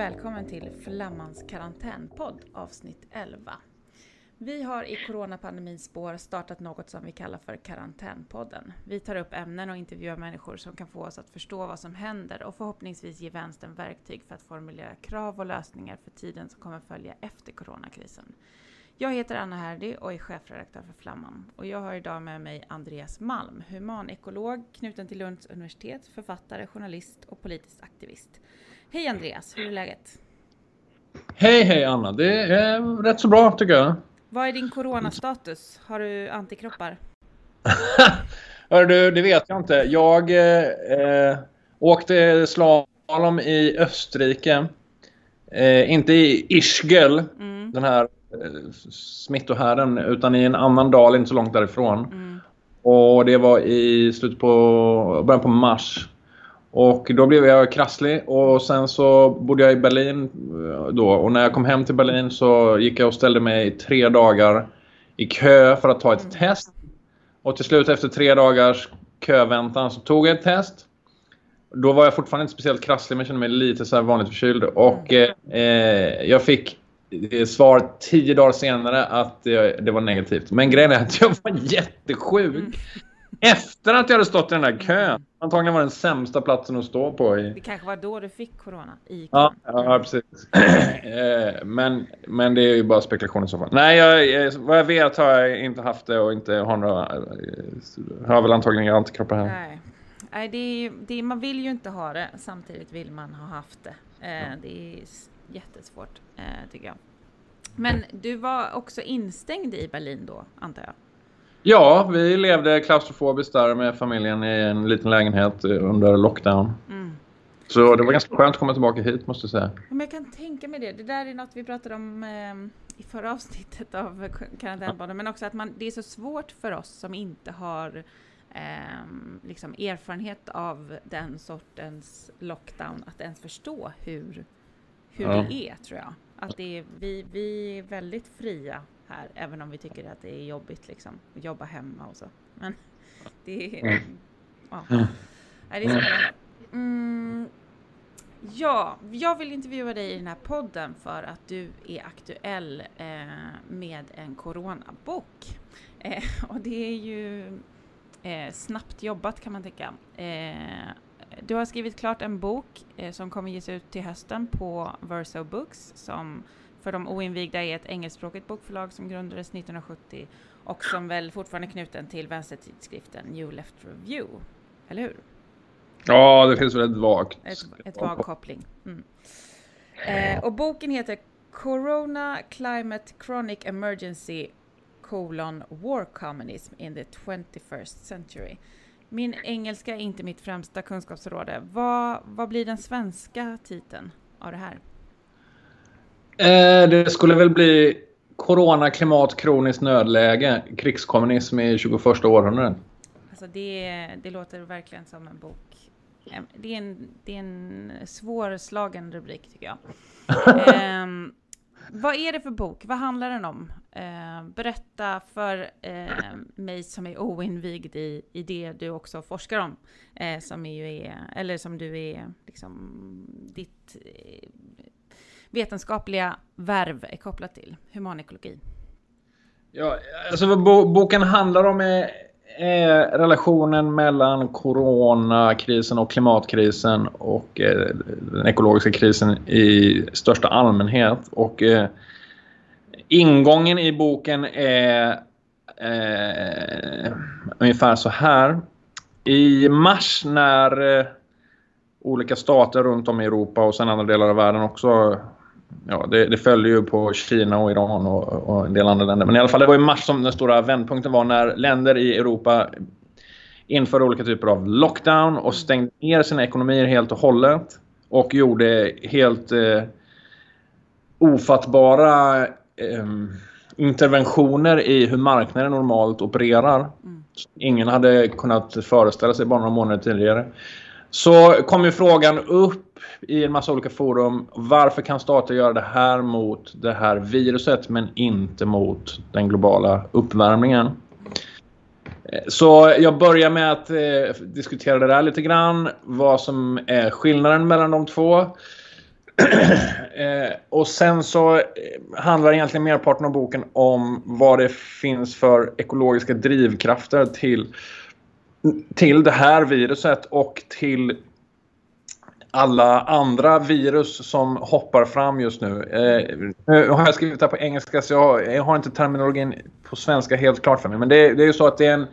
välkommen till Flammans karantänpodd avsnitt 11. Vi har i coronapandemins spår startat något som vi kallar för Karantänpodden. Vi tar upp ämnen och intervjuar människor som kan få oss att förstå vad som händer och förhoppningsvis ge vänstern verktyg för att formulera krav och lösningar för tiden som kommer följa efter coronakrisen. Jag heter Anna Herdy och är chefredaktör för Flamman. Och jag har idag med mig Andreas Malm, humanekolog knuten till Lunds universitet, författare, journalist och politisk aktivist. Hej Andreas, hur är läget? Hej hej Anna, det är rätt så bra tycker jag. Vad är din coronastatus? Har du antikroppar? Hör du, det vet jag inte. Jag eh, åkte slalom i Österrike. Eh, inte i Ischgl, mm. den här eh, smittohärden, utan i en annan dal inte så långt därifrån. Mm. Och det var i slutet på, början på mars. Och då blev jag krasslig och sen så bodde jag i Berlin eh, då. Och när jag kom hem till Berlin så gick jag och ställde mig i tre dagar i kö för att ta ett mm. test. Och till slut efter tre dagars köväntan så tog jag ett test. Då var jag fortfarande inte speciellt krasslig men kände mig lite så här vanligt förkyld. Och mm. eh, jag fick svar tio dagar senare att det, det var negativt. Men grejen är att jag var jättesjuk. Mm. Efter att jag hade stått i den där kön. Antagligen var det den sämsta platsen att stå på. I... Det kanske var då du fick corona. I ja, ja, precis. Eh, men, men det är ju bara spekulation i så fall. Nej, jag, vad jag vet har jag inte haft det och inte har några... Eh, har väl antagligen inga antikroppar här. Nej. Nej, det är, det man vill ju inte ha det. Samtidigt vill man ha haft det. Eh, det är jättesvårt, tycker jag. Men du var också instängd i Berlin då, antar jag? Ja, vi levde klaustrofobiskt där med familjen i en liten lägenhet under lockdown. Mm. Så det var ganska skönt att komma tillbaka hit måste jag säga. Men jag kan tänka mig det. Det där är något vi pratade om eh, i förra avsnittet av karantänbaden. Men också att man, det är så svårt för oss som inte har eh, liksom erfarenhet av den sortens lockdown att ens förstå hur, hur ja. det är tror jag. Att det är, vi, vi är väldigt fria här, även om vi tycker att det är jobbigt liksom, att jobba hemma och så. Men det är... Mm. Ja. Mm. Nej, det är spännande. Mm, ja, jag vill intervjua dig i den här podden för att du är aktuell eh, med en coronabok. Eh, och det är ju eh, snabbt jobbat kan man tycka. Du har skrivit klart en bok som kommer ges ut till hösten på Verso Books som för de oinvigda är ett engelskspråkigt bokförlag som grundades 1970 och som väl fortfarande är knuten till vänstertidskriften New Left Review. Eller hur? Ja, det finns väl ett vagt. Ett, ett vag koppling. Mm. Eh, och boken heter Corona Climate Chronic Emergency colon War Communism in the 21st Century. Min engelska är inte mitt främsta kunskapsområde. Vad, vad blir den svenska titeln av det här? Eh, det skulle väl bli Corona, klimat, kroniskt nödläge, krigskommunism i 21 århundradet. Alltså det, det låter verkligen som en bok. Det är en, det är en svårslagen rubrik tycker jag. eh, vad är det för bok? Vad handlar den om? Eh, berätta för eh, mig som är oinvigd i, i det du också forskar om. Eh, som, ju är, eller som du är liksom ditt eh, vetenskapliga värv är kopplat till, humanekologi? Ja, alltså vad boken handlar om är, är, relationen mellan coronakrisen och klimatkrisen och eh, den ekologiska krisen i största allmänhet. Och eh, ingången i boken är eh, ungefär så här. I mars när eh, olika stater runt om i Europa och sen andra delar av världen också ja, det, det följer ju på Kina och Iran och, och, en del andra länder. Men i alla fall, det var i mars som den stora vändpunkten var när länder i Europa införde olika typer av lockdown och stängde ner sina ekonomier helt och hållet. Och gjorde helt eh, ofattbara eh, interventioner i hur marknaden normalt opererar. Mm. Ingen hade kunnat föreställa sig bara några månader tidigare. Så kom ju frågan upp i en massa olika forum. Varför kan stater göra det här mot det här viruset men inte mot den globala uppvärmningen? Eh, så jag börjar med att eh, diskutera det där lite grann. Vad som är skillnaden mellan de två. eh, och sen så eh, handlar egentligen merparten av boken om vad det finns för ekologiska drivkrafter till, till det här viruset och till alla andra virus som hoppar fram just nu. Eh, nu har jag skrivit det här på engelska så jag, jag, har inte terminologin på svenska helt klart för mig. Men det, det är ju så att det är en,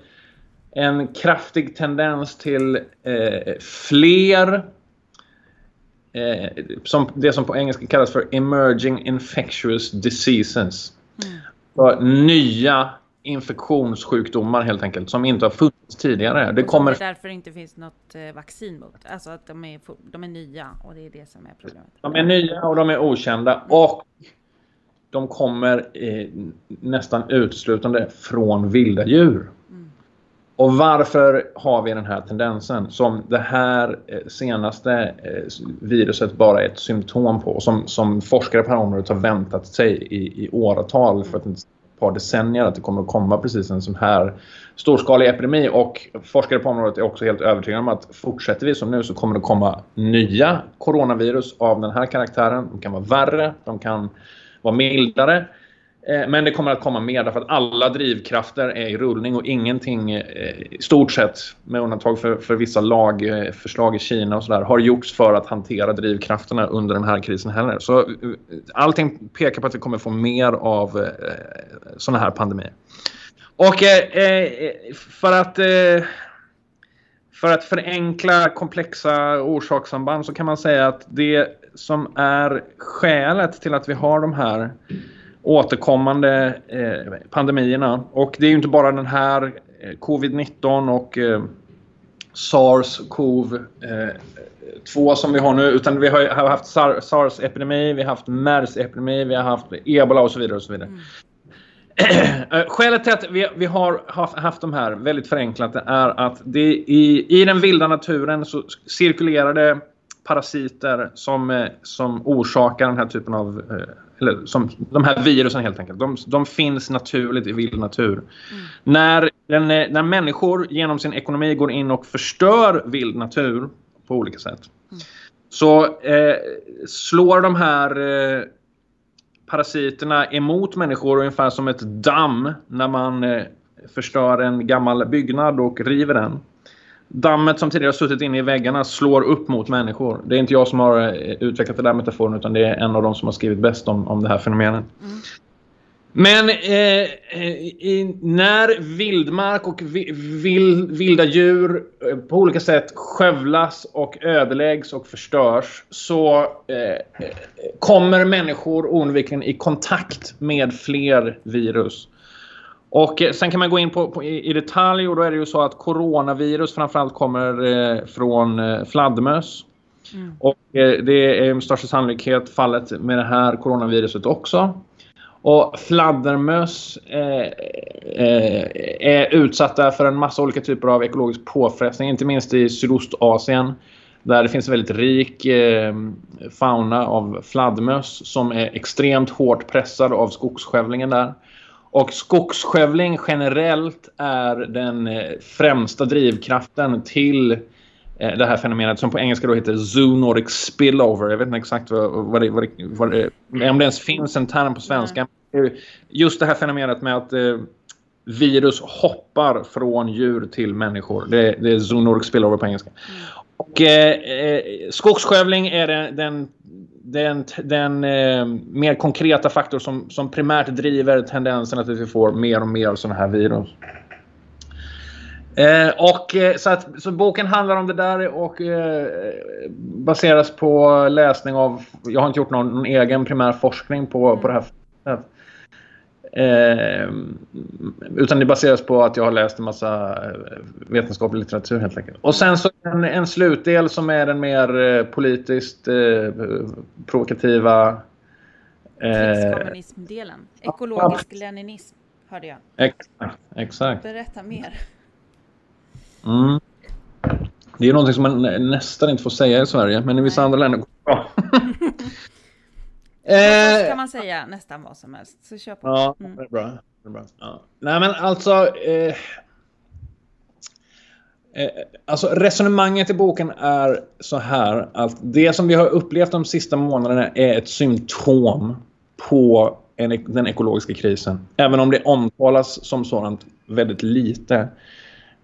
en kraftig tendens till eh, fler eh, som, det som på engelska kallas för emerging infectious diseases. Mm. nya infektionssjukdomar helt enkelt som inte har funnits tidigare. Det, kommer... det är därför det inte finns något eh, vaccin mot. Alltså att de är, de är nya och det är det som är problemet. De är nya och de är okända och de kommer eh, nästan uteslutande från vilda djur. Mm. Och varför har vi den här tendensen som det här eh, senaste eh, viruset bara är ett symptom på som, som forskare på det här området har väntat sig i, i åratal för att inte par decennier att det kommer att komma precis en sån här storskalig epidemi och forskare på området är också helt övertygade om att fortsätter vi som nu så kommer det komma nya coronavirus av den här karaktären. De kan vara värre, de kan vara mildare. Eh, men det kommer att komma mer därför att alla drivkrafter är i rullning och ingenting eh, i stort sett med undantag för, för vissa lagförslag eh, i Kina och sådär har gjorts för att hantera drivkrafterna under den här krisen heller. Så allting pekar på att vi kommer få mer av sådana här pandemier. Och för att för att förenkla komplexa orsakssamband så kan man säga att det som är skälet till att vi har de här återkommande eh, pandemierna. Och det är ju inte bara den här eh, covid-19 och eh, SARS-CoV 2 som vi har nu utan vi har haft SARS-epidemi, vi har haft MERS-epidemi, vi har haft ebola och så vidare. Och så vidare. Mm. Skälet till att vi, vi, har haft de här väldigt förenklat är att det i, i den vilda naturen så cirkulerar det parasiter som, som orsakar den här typen av eller som, de här virusen helt enkelt, de, de finns naturligt i vild natur. Mm. När, när människor genom sin ekonomi går in och förstör vild natur på olika sätt mm. så eh, slår de här eh, parasiterna emot människor ungefär som ett damm när man eh, förstör en gammal byggnad och river den dammet som tidigare suttit inne i väggarna slår upp mot människor. Det är inte jag som har eh, utvecklat den där metaforen utan det är en av de som har skrivit bäst om, om det här fenomenet. Mm. Men eh, i, när vildmark och vi, vild, vilda djur eh, på olika sätt skövlas och ödeläggs och förstörs så eh, kommer människor oundvikligen i kontakt med fler virus. Och eh, sen kan man gå in på, på, i, detalj och då är det ju så att coronavirus framförallt kommer eh, från eh, fladdermöss. Mm. Och det är med största sannolikhet fallet med det här coronaviruset också. Och fladdermöss eh, eh, är utsatta för en massa olika typer av ekologisk påfrestning, inte minst i Sydostasien där det finns en väldigt rik eh, fauna av fladdermöss som är extremt hårt pressad av skogsskövlingen där. Och skogsskövling generellt är den eh, främsta drivkraften till eh, det här fenomenet som på engelska då heter zoonotic spillover. Jag vet inte exakt vad, vad, det, vad, det, vad det, om det ens finns en term på svenska. Just det här fenomenet med att eh, virus hoppar från djur till människor. Det, det är zoonotic spillover på engelska. Mm. Och eh, eh, skogsskövling är den, den den, eh, mer konkreta faktor som, som primärt driver tendensen att vi får mer och mer av sådana här virus. Eh, och, eh, så, att, så boken handlar om det där och eh, baseras på läsning av... Jag har inte gjort någon, någon egen primär forskning på, på det här. Eh, utan det baseras på att jag har läst en massa eh, vetenskaplig litteratur helt enkelt. Och sen så en, en slutdel som är den mer eh, politiskt eh, provokativa... Eh, Ekologisk ja. leninism, hörde jag. Exakt. exakt. Berätta mer. Mm. Det är någonting som man nästan inte får säga i Sverige, men i vissa Nej. andra länder går det bra. Eh, kan man säga nästan vad som helst. Så kör på. Ja, mm. det är bra. Det är bra. Ja. Nej men alltså. Eh, Eh, alltså resonemanget i boken är så här att det som vi har upplevt de sista månaderna är ett symptom på en, den ekologiska krisen. Även om det omtalas som sådant väldigt lite.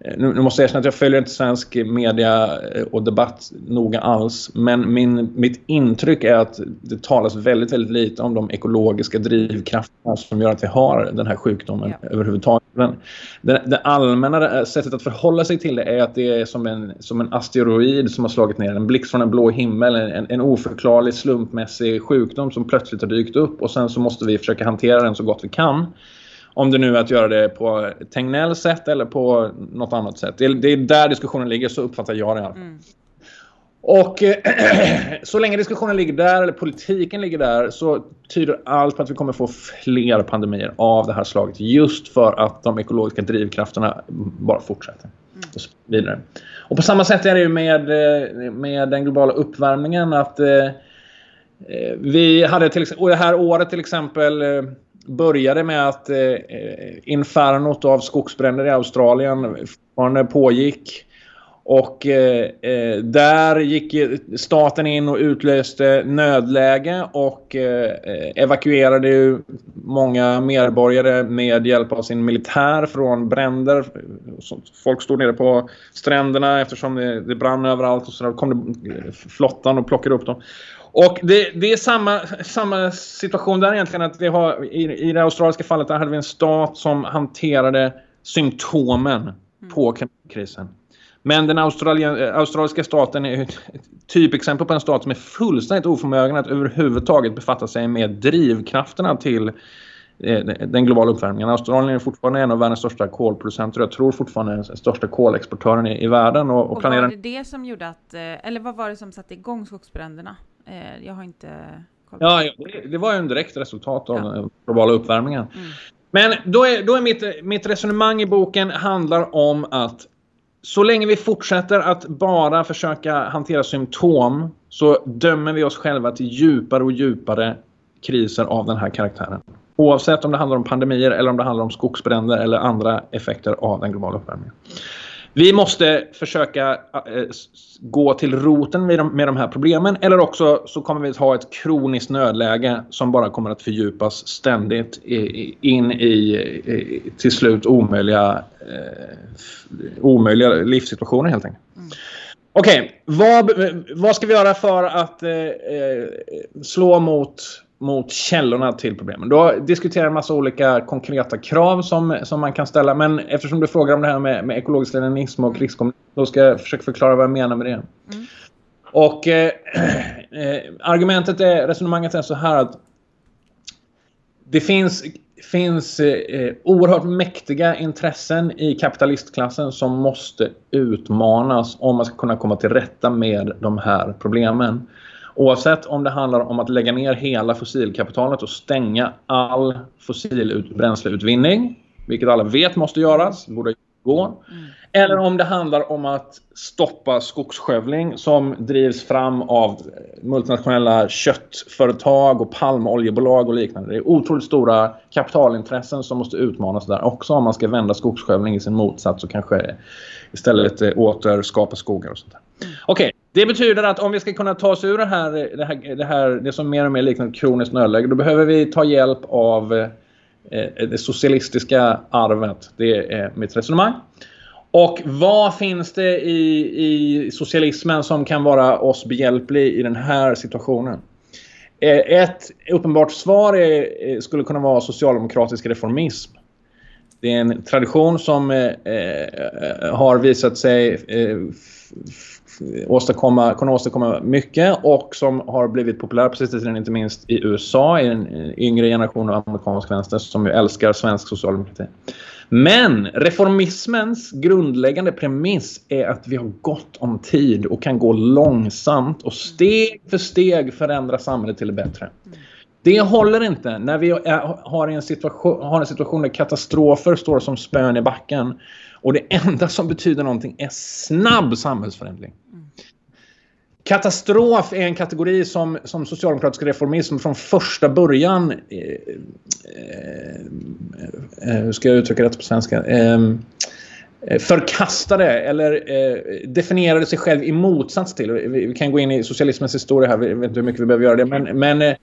Eh, nu, måste jag erkänna att jag följer inte svensk media eh, och debatt noga alls. Men min, mitt intryck är att det talas väldigt, väldigt lite om de ekologiska drivkrafterna som gör att vi har den här sjukdomen ja. överhuvudtaget. Men det, det, allmänna sättet att förhålla sig till det är att det är som en, som en asteroid som har slagit ner. En blixt från en blå himmel. En, en oförklarlig slumpmässig sjukdom som plötsligt har dykt upp. Och sen så måste vi försöka hantera den så gott vi kan. Om det nu är att göra det på Tegnells sätt eller på något annat sätt. Det är, det är där diskussionen ligger, så uppfattar jag det i alla fall. Mm. Och så länge diskussionen ligger där, eller politiken ligger där, så tyder allt på att vi kommer få fler pandemier av det här slaget. Just för att de ekologiska drivkrafterna bara fortsätter. Mm. Och så vidare. Och på samma sätt är det ju med, eh, med den globala uppvärmningen. att eh, eh, vi hade till, och det här året till exempel eh, började med att eh, eh, infernot av skogsbränder i Australien fortfarande pågick. Och eh, eh där gick staten in och utlöste nödläge och eh, eh, evakuerade ju många medborgare med hjälp av sin militär från bränder. Folk stod nere på stränderna eftersom det, det brann överallt och så kom det flottan och plockade upp dem. Och det, det, är samma, samma situation där egentligen. Att vi har, i, I det australiska fallet där hade vi en stat som hanterade symptomen mm. på krisen. Men den australiska staten är ett typexempel på en stat som är fullständigt oförmögen att överhuvudtaget befatta sig med drivkrafterna till eh, den globala uppvärmningen. Australien är fortfarande en av världens största kolproducenter. Jag tror fortfarande den största kolexportören i, i världen. Och, och, och planerar... var det det som gjorde att, eh, eller vad var det som satte igång skogsbränderna? Eh, jag har inte koll Ja, det, det var ju en direkt resultat av ja. den globala uppvärmningen. Mm. Men då är, då är mitt, mitt resonemang i boken handlar om att så länge vi fortsätter att bara försöka hantera symptom så dömer vi oss själva till djupare och djupare kriser av den här karaktären. Oavsett om det handlar om pandemier eller om det handlar om skogsbränder eller andra effekter av den globala uppvärmningen. Vi måste försöka äh, gå till roten med de, med de här problemen eller också så kommer vi att ha ett kroniskt nödläge som bara kommer att fördjupas ständigt in i, i, till slut omöjliga, eh, omöjliga livssituationer helt enkelt. Mm. Okej, okay, vad, vad ska vi göra för att eh, eh slå mot mot källorna till problemen. Du har diskuterat en massa olika konkreta krav som, som man kan ställa. Men eftersom du frågar om det här med, med ekologisk leninism och krigskommunism, då ska jag försöka förklara vad jag menar med det. Mm. Och eh, eh, argumentet är, resonemanget är så här att det finns, finns eh, oerhört mäktiga intressen i kapitalistklassen som måste utmanas om man ska kunna komma till rätta med de här problemen. Oavsett om det handlar om att lägga ner hela fossilkapitalet och stänga all fossilbränsleutvinning, vilket alla vet måste göras, borde gå. Mm. Eller om det handlar om att stoppa skogsskövling som drivs fram av multinationella köttföretag och palmoljebolag och liknande. Det är otroligt stora kapitalintressen som måste utmanas där också om man ska vända skogsskövling i sin motsats och kanske istället återskapa skogar och sånt där. Det betyder att om vi ska kunna ta oss ur det här, det, här, det, här, det som mer och mer liknar ett kroniskt nödläge, då behöver vi ta hjälp av eh, det socialistiska arvet. Det är mitt resonemang. Och vad finns det i, i socialismen som kan vara oss behjälplig i den här situationen? Eh, ett uppenbart svar är, eh, skulle kunna vara socialdemokratisk reformism. Det är en tradition som eh, eh har visat sig eh, åstadkomma, kunna åstadkomma mycket och som har blivit populär på sista tiden, inte minst i USA, i den yngre generationen av amerikansk vänster som ju älskar svensk socialdemokrati. Men reformismens grundläggande premiss är att vi har gott om tid och kan gå långsamt och steg för steg förändra samhället till det bättre. Det håller inte när vi har en situation, har en situation där katastrofer står som spön i backen och det enda som betyder någonting är snabb samhällsförändring. Katastrof är en kategori som, som socialdemokratisk reformism från första början, eh, eh, hur ska jag uttrycka det på svenska, eh, eh, förkastade eller eh, definierade sig själv i motsats till. Vi, vi, kan gå in i socialismens historia här, vi vet inte hur mycket vi behöver göra det. Men, men eh,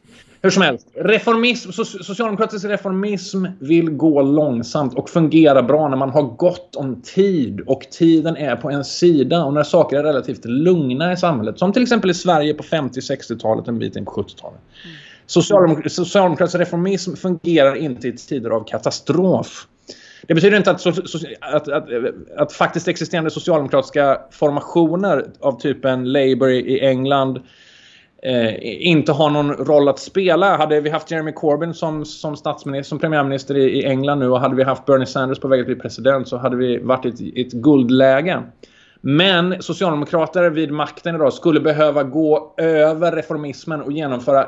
hur som helst, reformism, socialdemokratisk reformism vill gå långsamt och fungera bra när man har gott om tid och tiden är på en sida och när saker är relativt lugna i samhället. Som till exempel i Sverige på 50-60-talet, en bit in på 70-talet. Mm. Socialdemok socialdemokratisk reformism fungerar inte i tider av katastrof. Det betyder inte att, att, att, att, faktiskt existerande socialdemokratiska formationer av typen Labour i England eh, inte har någon roll att spela. Hade vi haft Jeremy Corbyn som, som, statsminister, som premiärminister i, i England nu och hade vi haft Bernie Sanders på väg att bli president så hade vi varit i ett, ett guldläge. Men socialdemokrater vid makten idag skulle behöva gå över reformismen och genomföra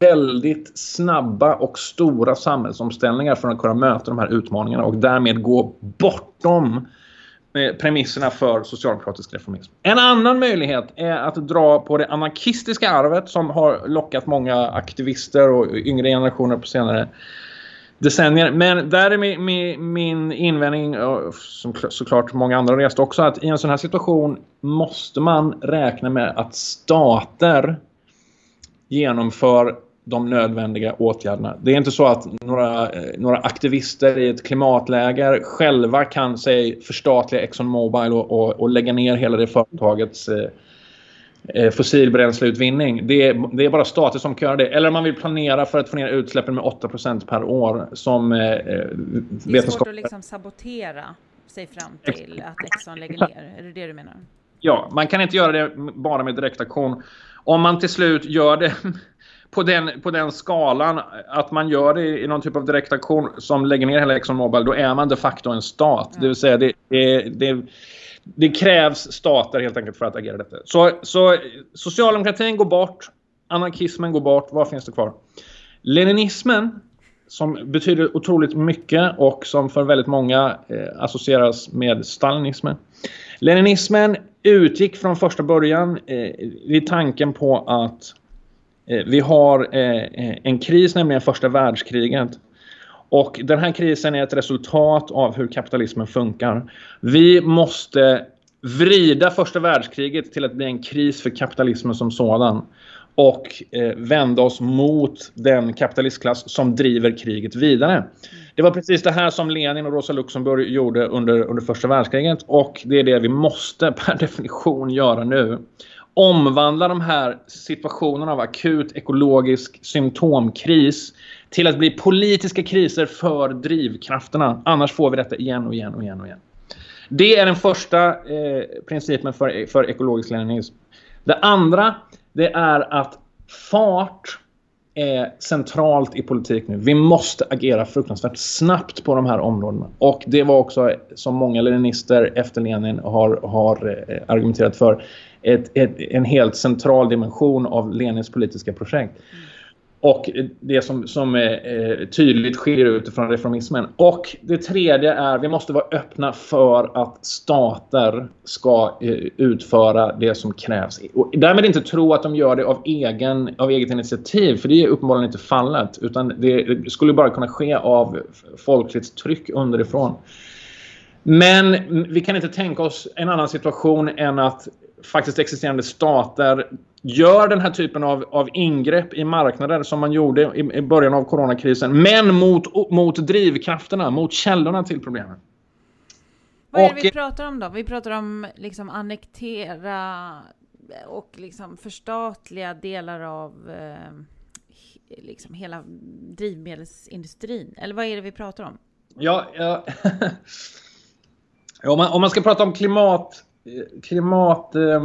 väldigt snabba och stora samhällsomställningar för att kunna möta de här utmaningarna och därmed gå bortom premisserna för socialdemokratisk reformism. En annan möjlighet är att dra på det anarkistiska arvet som har lockat många aktivister och yngre generationer på senare decennier. Men där är min, min, min invändning, som såklart många andra rest också, att i en sån här situation måste man räkna med att stater genomför de nödvändiga åtgärderna. Det är inte så att några, eh, några aktivister i ett klimatläger själva kan sig förstatliga ExxonMobil och, och, och lägga ner hela det företagets eh, eh fossilbränsleutvinning. Det är, det är bara stater som kan göra det. Eller om man vill planera för att få ner utsläppen med 8% per år som eh. Det är svårt att liksom sabotera sig fram till att Exxon lägger ner. Är det det du menar? Ja, man kan inte göra det bara med direktaktion. Om man till slut gör det på den, på den skalan att man gör det i någon typ av direktaktion som lägger ner hela ExxonMobil, då är man de facto en stat. Mm. Det vill säga, det, det, det, det, krävs stater helt enkelt för att agera detta. Så, så socialdemokratin går bort, anarkismen går bort, vad finns det kvar? Leninismen, som betyder otroligt mycket och som för väldigt många eh, associeras med stalinismen. Leninismen utgick från första början eh, vid tanken på att Eh, Eh, vi har eh, eh, en kris, nämligen första världskriget. Och den här krisen är ett resultat av hur kapitalismen funkar. Vi måste vrida första världskriget till att bli en kris för kapitalismen som sådan och eh, vända oss mot den kapitalistklass som driver kriget vidare. Det var precis det här som Lenin och Rosa Luxemburg gjorde under, under första världskriget och det är det vi måste per definition göra nu omvandla de här situationerna av akut ekologisk symptomkris till att bli politiska kriser för drivkrafterna. Annars får vi detta igen och igen och igen och igen. Det är den första eh, principen för, för ekologisk leninism. Det andra det är att fart är centralt i politik nu. Vi måste agera fruktansvärt snabbt på de här områdena. Och det var också som många leninister efter Lenin har, har eh, argumenterat för ett, ett, en helt central dimension av Lenins politiska projekt. Och det som, som är, tydligt skiljer ut från reformismen. Och det tredje är att vi måste vara öppna för att stater ska eh, utföra det som krävs. Och därmed inte tro att de gör det av, egen, av eget initiativ, för det är uppenbarligen inte fallet. Utan det skulle bara kunna ske av folkligt tryck underifrån. Men vi kan inte tänka oss en annan situation än att faktiskt existerande stater gör den här typen av, av ingrepp i marknader som man gjorde i, i början av coronakrisen. Men mot, mot drivkrafterna, mot källorna till problemen. Vad är det vi pratar om då? Vi pratar om liksom annektera och liksom förstatliga delar av eh, liksom hela drivmedelsindustrin. Eller vad är det vi pratar om? Ja, ja. om, man, om man ska prata om klimat klimat... Eh,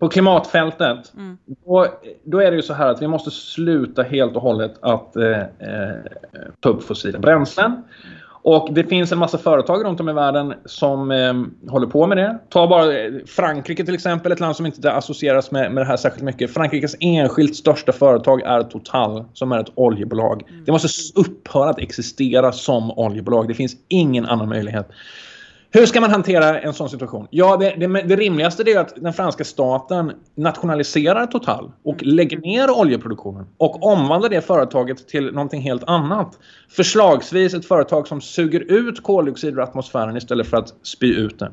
på klimatfältet, mm. då, då, är det ju så här att vi måste sluta helt och hållet att eh, eh, ta upp fossila bränslen. Och det finns en massa företag runt om i världen som eh, håller på med det. Ta bara Frankrike till exempel, ett land som inte associeras med, med det här särskilt mycket. Frankrikes enskilt största företag är Total, som är ett oljebolag. Mm. Det måste upphöra att existera som oljebolag. Det finns ingen annan möjlighet. Hur ska man hantera en sån situation? Ja, det, det, det rimligaste är att den franska staten nationaliserar Total och mm. lägger ner oljeproduktionen och omvandlar det företaget till någonting helt annat. Förslagsvis ett företag som suger ut koldioxid ur atmosfären istället för att spy ut det.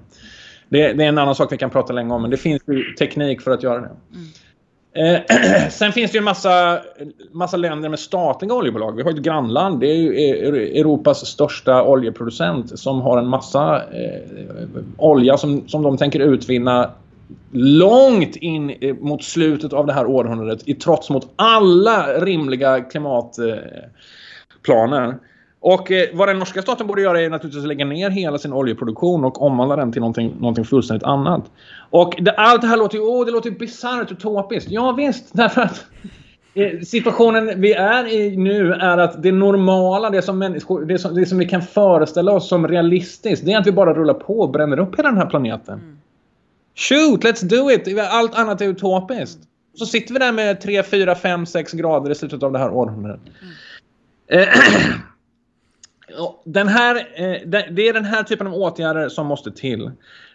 Det, det är en annan sak vi kan prata länge om, men det finns ju teknik för att göra det. Mm. Eh, sen finns det ju en massa, massa länder med statliga oljebolag. Vi har ett grannland, det är ju e- Europas största oljeproducent som har en massa eh, olja som, som de tänker utvinna långt in eh, mot slutet av det här århundradet i trots mot alla rimliga klimatplaner. Och eh, vad den norska staten borde göra är naturligtvis att lägga ner hela sin oljeproduktion och omvandla den till någonting, någonting fullständigt annat. Och det, allt det här låter ju, åh, det låter bisarrt utopiskt. Ja visst, därför att eh, situationen vi är i nu är att det normala, det som, människor, det som, det som vi kan föreställa oss som realistiskt, det är att vi bara rullar på och bränner upp hela den här planeten. Mm. Shoot, let's do it! Allt annat är utopiskt. Så sitter vi där med 3, 4, 5, 6 grader i slutet av det här århundradet. Mm. Eh, den här, eh, det är den här typen av åtgärder som måste till.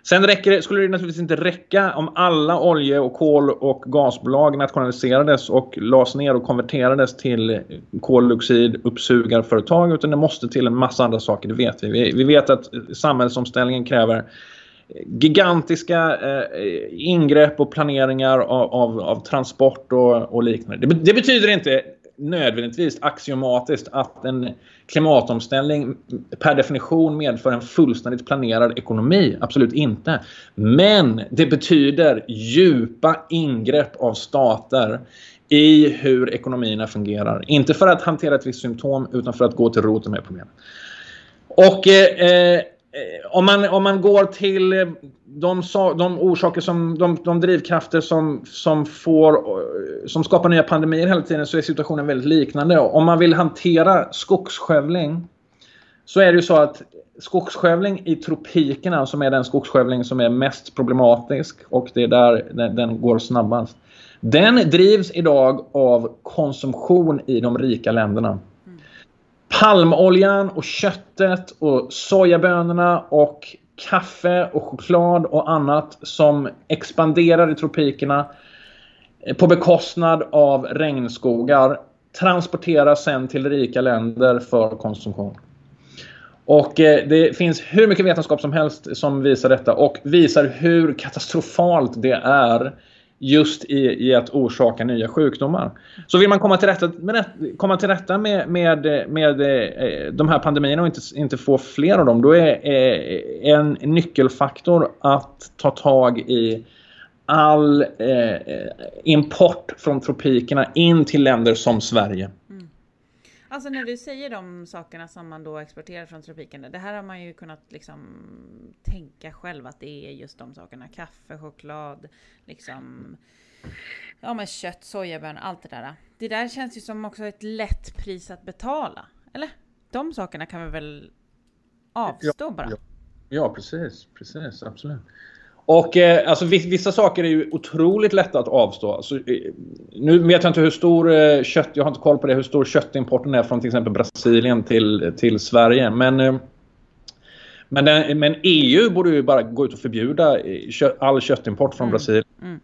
Sen räcker, skulle det naturligtvis inte räcka om alla olje- och kol och gasbolag nationaliserades och lades ner och konverterades till koldioxiduppsugarföretag utan det måste till en massa andra saker, det vet vi. Vi vet att samhällsomställningen kräver gigantiska eh, ingrepp och planeringar av, av, av transport och, och liknande. Det, det betyder inte nödvändigtvis axiomatiskt att en klimatomställning per definition medför en fullständigt planerad ekonomi. Absolut inte. Men det betyder djupa ingrepp av stater i hur ekonomierna fungerar. Inte för att hantera ett visst symptom utan för att gå till roten med problemet. Och eh, eh Eh, om man, om man går till eh, de, de orsaker som, de, de drivkrafter som, som, får, eh, som skapar nya pandemier hela tiden så är situationen väldigt liknande. Om man vill hantera skogsskövling så är det ju så att skogsskövling i tropikerna som är den skogsskövling som är mest problematisk och det är där den, den går snabbast. Den drivs idag av konsumtion i de rika länderna palmoljan och köttet och sojabönorna och kaffe och choklad och annat som expanderar i tropikerna eh, på bekostnad av regnskogar transporteras sen till rika länder för konsumtion. Och eh, det finns hur mycket vetenskap som helst som visar detta och visar hur katastrofalt det är just i, i att orsaka nya sjukdomar. Så vill man komma till rätta med, komma till rätta med, med, med eh, de här pandemierna och inte, inte få fler av dem, då är eh, en nyckelfaktor att ta tag i all eh, import från tropikerna in till länder som Sverige. Alltså när du säger de sakerna som man då exporterar från tropikerna, det här har man ju kunnat liksom tänka själv att det är just de sakerna. Kaffe, choklad, liksom ja men kött, sojabönor, allt det där. Det där känns ju som också ett lätt pris att betala. Eller? De sakerna kan vi väl avstå ja, bara? Ja, ja, precis, precis, absolut. Och eh, alltså vissa saker är ju otroligt lätta att avstå. Alltså, eh, nu vet jag inte hur stor eh, kött, jag har inte koll på det, hur stor köttimporten är från till exempel Brasilien till, till Sverige. Men, eh, men, den, men EU borde ju bara gå ut och förbjuda eh, kö, all köttimport från mm. Brasilien. Mm.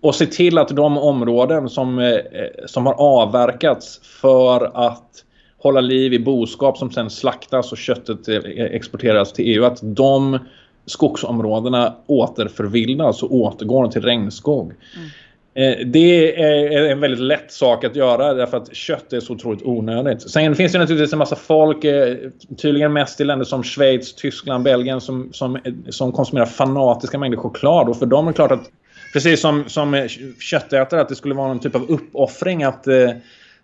Och se till att de områden som, eh, som har avverkats för att hålla liv i boskap som sen slaktas och köttet exporteras till EU, att de skogsområdena återförvildas och återgår till regnskog. Mm. Eh, det är en väldigt lätt sak att göra därför att kött är så otroligt onödigt. Sen finns det naturligtvis en massa folk, eh, tydligen mest i länder som Schweiz, Tyskland, Belgien som, som, som konsumerar fanatiska mängder choklad. Och för dem är det klart att, precis som, som köttätare, att det skulle vara någon typ av uppoffring att eh,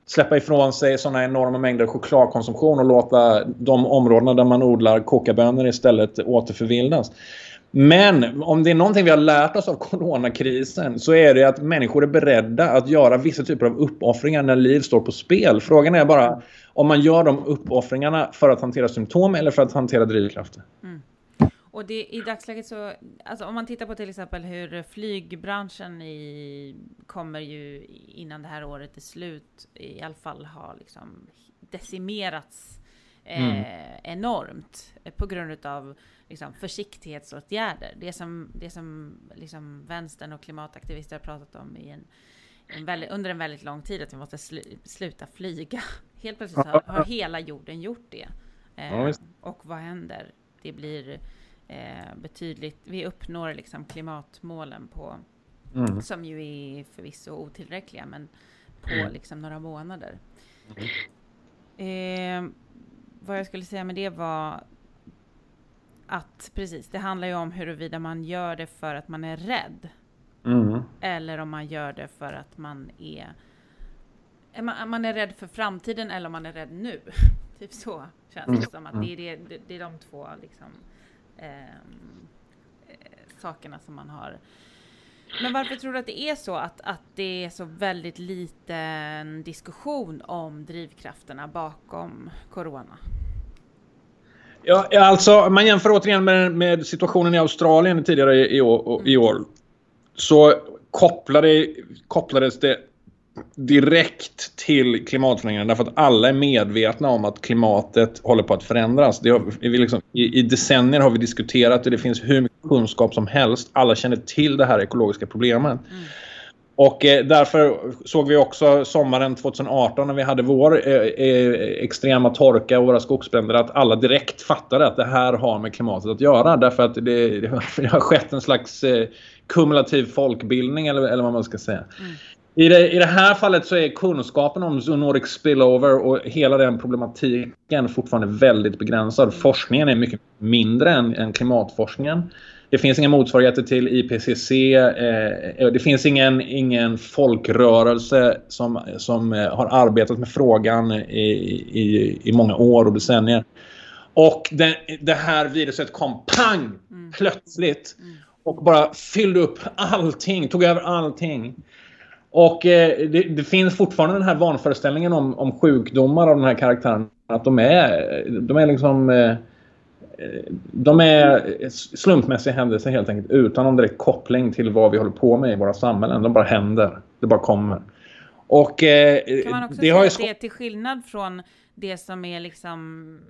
släppa ifrån sig sådana enorma mängder chokladkonsumtion och låta de områdena där man odlar kokabönor istället återförvildas. Men om det är någonting vi har lärt oss av coronakrisen så är det att människor är beredda att göra vissa typer av uppoffringar när liv står på spel. Frågan är bara om man gör de uppoffringarna för att hantera symptom eller för att hantera drivkrafter. Mm. Och det, i dagsläget så, alltså om man tittar på till exempel hur flygbranschen i, kommer ju innan det här året är slut i alla fall ha liksom decimerats eh, mm. enormt på grund av liksom, försiktighetsåtgärder. Det som, det som liksom, vänstern och klimataktivister har pratat om i en, en väldigt, under en väldigt lång tid, att vi måste sl sluta flyga. Helt plötsligt har, har hela jorden gjort det. Eh, och vad händer? Det blir eh, betydligt, vi uppnår liksom klimatmålen på, mm. som ju är förvisso otillräckliga, men på mm. liksom några månader. Mm. Eh, vad jag skulle säga med det var att precis, det handlar ju om huruvida man gör det för att man är rädd. Mm. Eller om man gör det för att man är, man, man är rädd för framtiden eller om man är rädd nu. typ så känns det mm. som att det är, det, det är de två liksom, sakerna som man har. Men varför tror du att det är så att, att det är så väldigt liten diskussion om drivkrafterna bakom corona? Ja, alltså man jämför återigen med, med situationen i Australien tidigare i, i, år, i år. Så kopplade, kopplades det direkt till klimatförändringarna därför att alla är medvetna om att klimatet håller på att förändras. Det har, vi liksom, i, I decennier har vi diskuterat och det finns hur mycket kunskap som helst. Alla känner till det här ekologiska problemet. Mm. Och eh, därför såg vi också sommaren 2018 när vi hade vår eh, eh, extrema torka och våra skogsbränder att alla direkt fattade att det här har med klimatet att göra. Därför att det, det har skett en slags eh, kumulativ folkbildning eller, eller vad man ska säga. Mm. I det, I det här fallet så är kunskapen om zoonotic spillover och hela den problematiken fortfarande väldigt begränsad. Forskningen är mycket mindre än, än klimatforskningen. Det finns inga motsvarigheter till IPCC. Eh, det finns ingen, ingen folkrörelse som, som eh, har arbetat med frågan i, i, i många år och decennier. Och det, det här viruset kom pang! Mm. Plötsligt. Mm. Och bara fyllde upp allting, tog över allting. Och eh, det, det, finns fortfarande den här vanföreställningen om, om sjukdomar av den här karaktären. Att de är, de är liksom... Eh, de är slumpmässiga händelser helt enkelt utan någon direkt koppling till vad vi håller på med i våra samhällen. De bara händer. Det bara kommer. Och eh, kan man också det säga att det är till skillnad från det som är liksom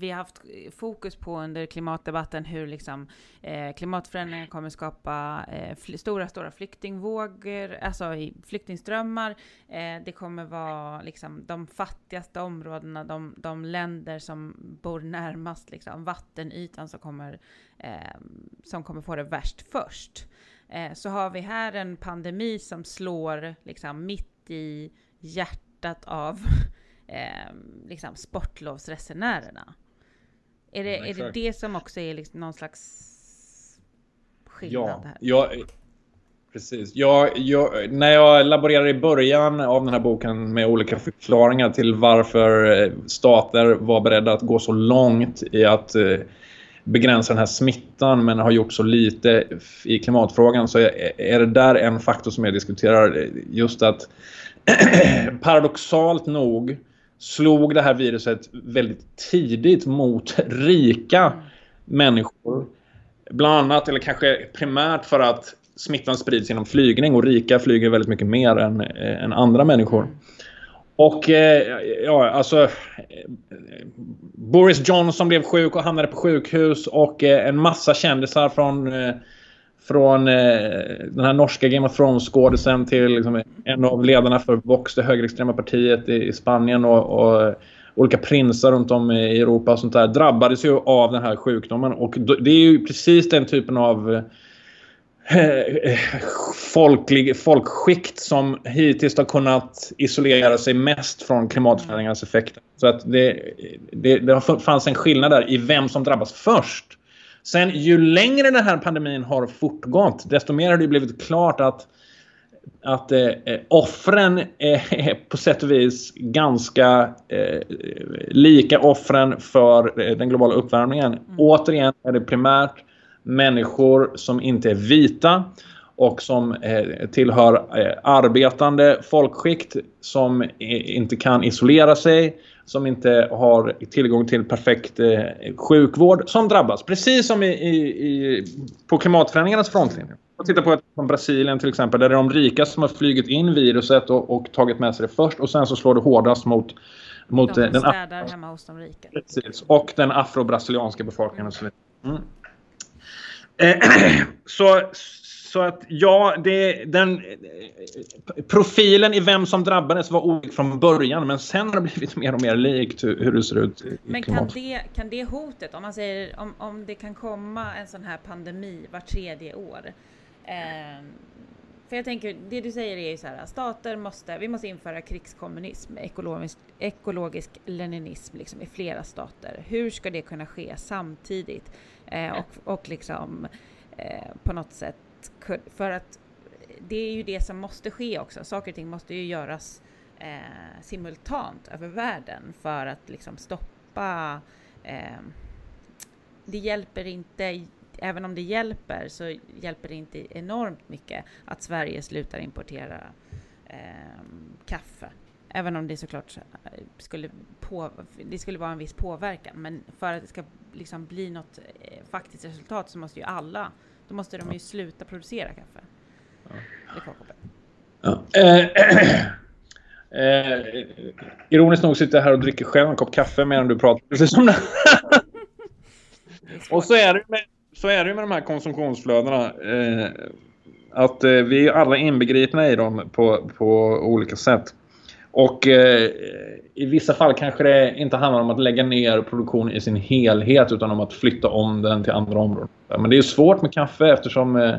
vi har haft eh, fokus på under klimatdebatten hur liksom, eh, klimatförändringar kommer skapa eh, stora, stora flyktingvågor, alltså i flyktingströmmar. Eh, det kommer vara liksom, de fattigaste områdena, de, de länder som bor närmast liksom, vattenytan som kommer, eh, som kommer få det värst först. Eh, så har vi här en pandemi som slår liksom, mitt i hjärtat av eh, liksom sportlovsresenärerna. Är det, ja, är det det som också är liksom någon slags skillnad ja, här? Ja, precis. Jag, jag, när jag laborerar i början av den här boken med olika förklaringar till varför eh, stater var beredda att gå så långt i att eh, begränsa den här smittan men har gjort så lite i klimatfrågan så är det där en faktor som jag diskuterar just att paradoxalt nog slog det här viruset väldigt tidigt mot rika mm. människor. Bland annat, eller kanske primärt för att smittan sprids genom flygning och rika flyger väldigt mycket mer än, äh, än andra människor. Och eh, ja, alltså Boris Johnson blev sjuk och hamnade på sjukhus och eh, en massa kändisar från eh, från eh, den här norska Game of Thrones-skådisen till liksom, en av ledarna för Vox, det högerextrema partiet i, i Spanien och, och, eh, olika prinsar runt om i Europa och sånt där drabbades ju av den här sjukdomen. Och det är ju precis den typen av eh, folklig, folkskikt som hittills har kunnat isolera sig mest från klimatförändringarnas effekter. Så att det, det, det fanns en skillnad där i vem som drabbas först. Sen ju längre den här pandemin har fortgått, desto mer har det blivit klart att att eh, offren är på sätt och vis ganska eh, lika offren för eh, den globala uppvärmningen. Mm. Återigen är det primärt människor som inte är vita och som eh, tillhör eh, arbetande folkskikt som inte kan isolera sig som inte har tillgång till perfekt eh, sjukvård som drabbas. Precis som i, i, i på klimatförändringarnas frontlinje. Och titta på ett, som Brasilien till exempel där det är de rika som har flugit in viruset och, och, tagit med sig det först och sen så slår det hårdast mot Mot de eh, den, städar hemma hos de rika. precis, och den afro-brasilianska befolkningen. Och så vidare. Mm. Eh, så, så att ja, det, den, profilen i vem som drabbades var olik från början men sen har det blivit mer och mer likt hur, hur det ser ut i Men kan det, kan det hotet, om man säger om, om det kan komma en sån här pandemi var tredje år. Eh, för jag tänker, det du säger är ju så här, stater måste, vi måste införa krigskommunism, ekologisk, ekologisk leninism liksom, i flera stater. Hur ska det kunna ske samtidigt? Eh, och, och liksom eh, på något sätt, att, för att det är ju det som måste ske också. Saker och ting måste ju göras eh, simultant över världen för att liksom stoppa eh, det hjälper inte, även om det hjälper så hjälper det inte enormt mycket att Sverige slutar importera eh, kaffe. Även om det såklart eh, skulle, på, det skulle vara en viss påverkan. Men för att det ska liksom bli något eh, faktiskt resultat så måste ju alla, då måste de ju sluta producera kaffe. KKP. Ja. Eh, eh, ironiskt nog sitter jag här och dricker själv en kopp kaffe medan du pratar. Precis som det. Och så är det med, så är det med de här konsumtionsflödena. Eh, att eh, vi är alla inbegripna i dem på, på olika sätt. Och eh, i vissa fall kanske det inte handlar om att lägga ner produktion i sin helhet utan om att flytta om den till andra områden. Men det är svårt med kaffe eftersom eh,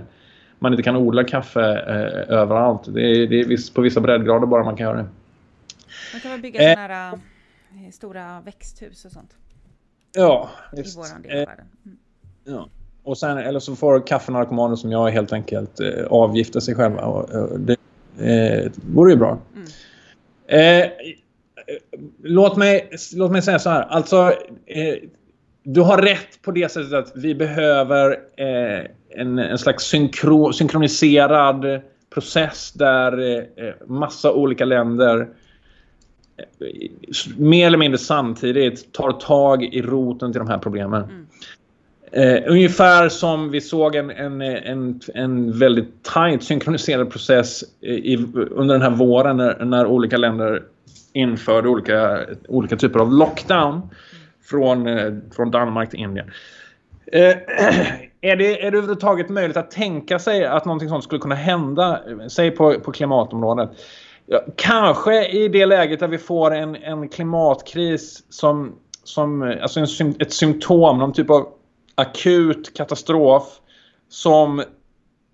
man inte kan odla kaffe eh, överallt. Det är, det är på vissa breddgrader bara man kan göra det. Man kan väl bygga Eh. sådana här eh, stora växthus och sånt Ja, i visst. våran del Eh, av världen. Mm. Ja. Och sen, eller så får kaffenarkomaner som jag helt enkelt eh, avgifta sig själva. Och, och det eh, vore ju bra. Mm. Eh, låt, mig, låt mig säga så här. Alltså, eh, du har rätt på det sättet att vi behöver eh, en, en slags synkro, synkroniserad process där eh, eh massa olika länder eh, mer eller mindre samtidigt tar tag i roten till de här problemen. Mm. Eh, ungefär som vi såg en, en, en, en väldigt tajt synkroniserad process eh, i, under den här våren när, när olika länder införde olika, olika typer av lockdown från, eh, från Danmark till Indien. Eh, är, det, är det överhuvudtaget möjligt att tänka sig att någonting sånt skulle kunna hända, eh, säg på, på klimatområdet? Ja, kanske i det läget där vi får en, en klimatkris som, som eh, alltså en, ett symptom, någon typ av akut katastrof som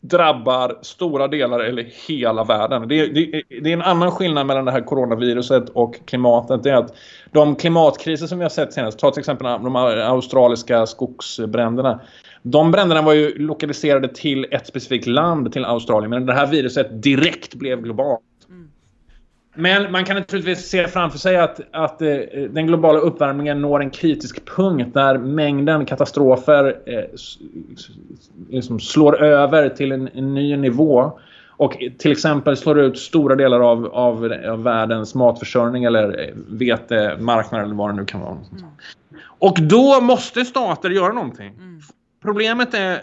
drabbar stora delar eller hela världen. Det är, det, det är en annan skillnad mellan det här coronaviruset och klimatet. Det är att de klimatkriser som vi har sett senast, ta till exempel de australiska skogsbränderna. De bränderna var ju lokaliserade till ett specifikt land, till Australien. Men det här viruset direkt blev globalt. Mm. Men man kan naturligtvis se framför sig att, att eh, den globala uppvärmningen når en kritisk punkt där mängden katastrofer eh, liksom slår över till en, en ny nivå och till exempel slår ut stora delar av, av, av världens matförsörjning eller eh, vetemarknad eller vad det nu kan vara. Och då måste stater göra någonting. Mm. Problemet är,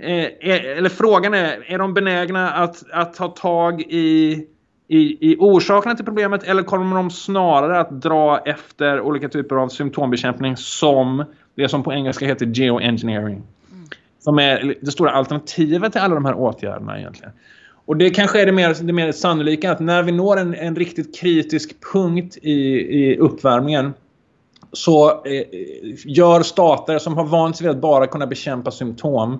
eh, eller frågan är, är de benägna att, att ta tag i, i, i orsakerna till problemet eller kommer de snarare att dra efter olika typer av symptombekämpning som det som på engelska heter geoengineering? Som är det stora alternativet till alla de här åtgärderna egentligen. Och det kanske är det mer, det mer sannolika att när vi når en, en riktigt kritisk punkt i, i uppvärmningen så eh, gör stater som har vant sig vid att bara kunna bekämpa symptom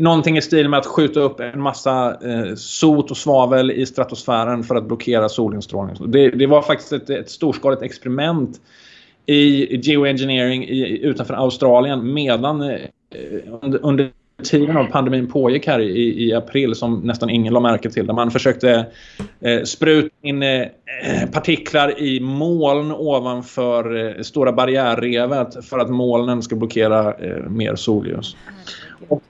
någonting i stil med att skjuta upp en massa eh, sot och svavel i stratosfären för att blockera solinstrålning. Det, det var faktiskt ett, ett storskaligt experiment i geoengineering i, utanför Australien medan eh, under, under tiden av pandemin pågick här i, i april som nästan ingen la märke till. Där man försökte eh, spruta in eh, partiklar i moln ovanför eh, stora barriärrevet för att molnen ska blockera eh, mer solljus. Herregud.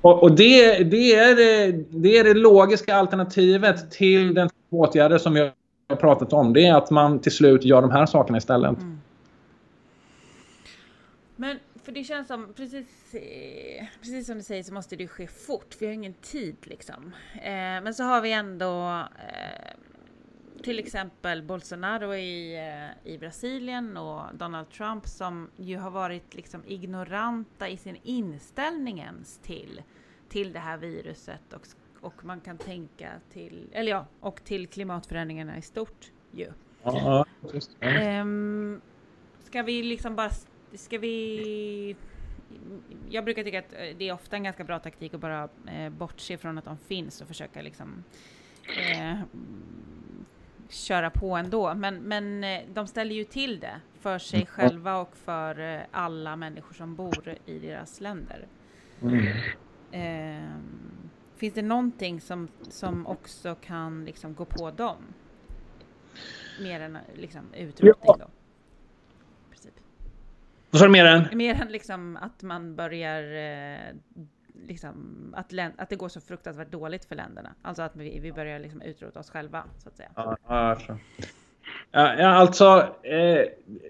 Och, och det, det, är det, det är det logiska alternativet till den typ av åtgärder som vi har pratat om. Det är att man till slut gör de här sakerna istället. Mm. Men för det känns som, precis, precis som du säger så måste det ske fort. Vi har ingen tid liksom. Eh, men så har vi ändå, eh, till exempel Bolsonaro i, eh, i Brasilien och Donald Trump som ju har varit liksom ignoranta i sin inställning ens till, till det här viruset och, och man kan tänka till, eller ja, och till klimatförändringarna i stort ju. Ja, just, ja. Um, ska vi liksom bara, ska vi jag brukar tycka att eh, det är ofta en ganska bra taktik att bara eh, bortse från att de finns och försöka liksom eh, köra på ändå. Men, men eh, de ställer ju till det för sig mm. själva och för eh, alla människor som bor i deras länder. Mm. Eh, finns det någonting som, som också kan liksom gå på dem? Mer än liksom utrotning ja. då? Vad sa du mer än? Mer än liksom att man börjar liksom, att, att det går så fruktansvärt dåligt för länderna. Alltså att vi, vi börjar liksom utrota oss själva, så att säga. Ja, ja, alltså, eh,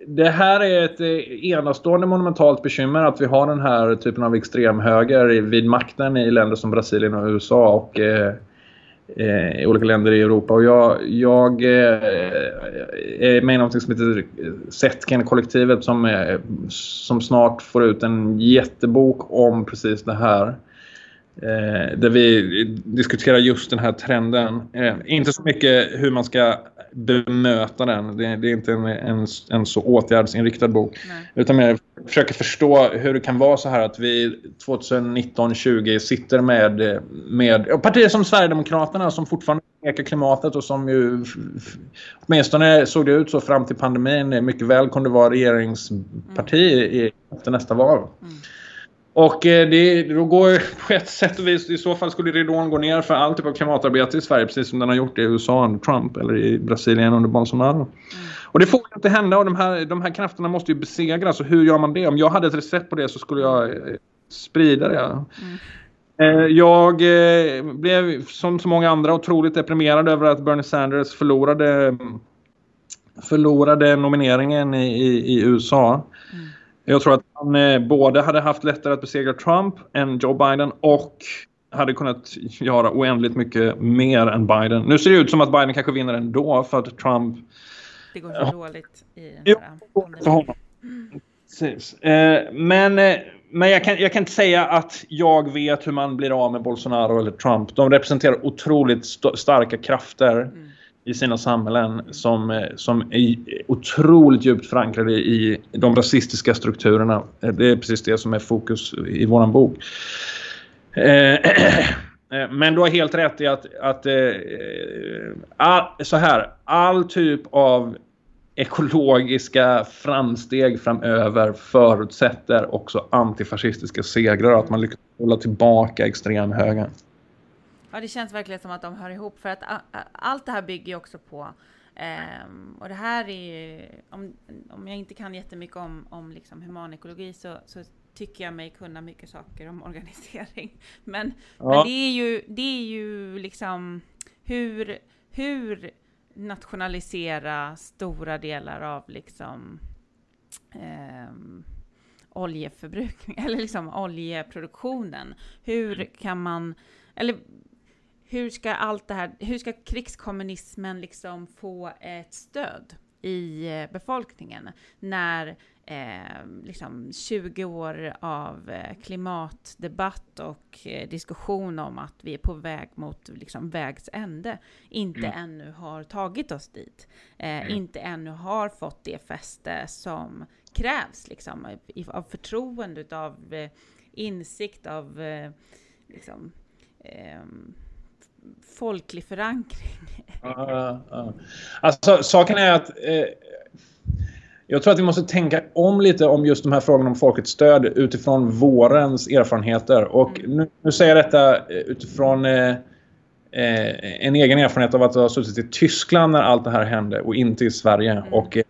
det här är ett eh, enastående monumentalt bekymmer att vi har den här typen av extremhöger vid makten i länder som Brasilien och USA och eh, eh i olika länder i Europa. Och jag, jag eh, är med i något som heter eh, Setken-kollektivet som, som snart får ut en jättebok om precis det här. Eh, där vi diskuterar just den här trenden. Eh, inte så mycket hur man ska bemöta den. Det, det är inte en, en, en, så åtgärdsinriktad bok. Nej. Utan mer försöka förstå hur det kan vara så här att vi 2019-20 sitter med, med partier som Sverigedemokraterna som fortfarande nekar klimatet och som ju åtminstone såg det ut så fram till pandemin mycket väl kunde vara regeringsparti mm. i, efter nästa val. Mm. Och eh, det, då går på ett sätt och vis, i så fall skulle ridån gå ner för all typ av klimatarbete i Sverige, precis som den har gjort i USA under Trump eller i Brasilien under Bolsonaro. Mm. Och det får inte hända och de här, de här krafterna måste ju besegras. Och hur gör man det? Om jag hade ett recept på det så skulle jag eh, sprida det. Mm. Eh, jag blev som så många andra otroligt deprimerad över att Bernie Sanders förlorade, förlorade nomineringen i, i, i USA. Mm. Jag tror att han eh, både hade haft lättare att besegra Trump än Joe Biden och hade kunnat göra oändligt mycket mer än Biden. Nu ser det ut som att Biden kanske vinner ändå för att Trump... Det går så ja. dåligt i den här för honom. Precis. Eh, men eh, men jag, kan, jag kan inte säga att jag vet hur man blir av med Bolsonaro eller Trump. De representerar otroligt st starka krafter. Mm i sina samhällen som, eh, som är otroligt djupt förankrade i de rasistiska strukturerna. Eh, det är precis det som är fokus i våran bok. Eh, men du har helt rätt i att, att all, så här, all typ av ekologiska framsteg framöver förutsätter också antifascistiska segrar. Att man lyckas hålla tillbaka extremhögern. Ja, det känns verkligen som att de hör ihop för att allt det här bygger ju också på Um, och det här är om, om jag inte kan jättemycket om, om liksom humanekologi så, så tycker jag mig kunna mycket saker om organisering. Men, ja. men det är ju, det är ju liksom hur, hur nationalisera stora delar av liksom um, oljeförbrukning, eller liksom oljeproduktionen. Hur kan man, eller hur ska allt det här, hur ska krigskommunismen liksom få ett stöd i eh, befolkningen när eh, liksom 20 år av eh, klimatdebatt och eh, diskussion om att vi är på väg mot liksom, vägs ände inte mm. ännu har tagit oss dit. Eh, mm. Inte ännu har fått det fäste som krävs liksom, av förtroende, av eh, insikt, av liksom, ehm, folklig förankring. Uh, uh. Alltså, saken är att eh, jag tror att vi måste tänka om lite om just de här frågorna om folkets stöd utifrån vårens erfarenheter. Och mm. nu, nu, säger jag detta utifrån eh, eh, en egen erfarenhet av att ha suttit i Tyskland när allt det här hände och inte i Sverige. Mm. Och eh,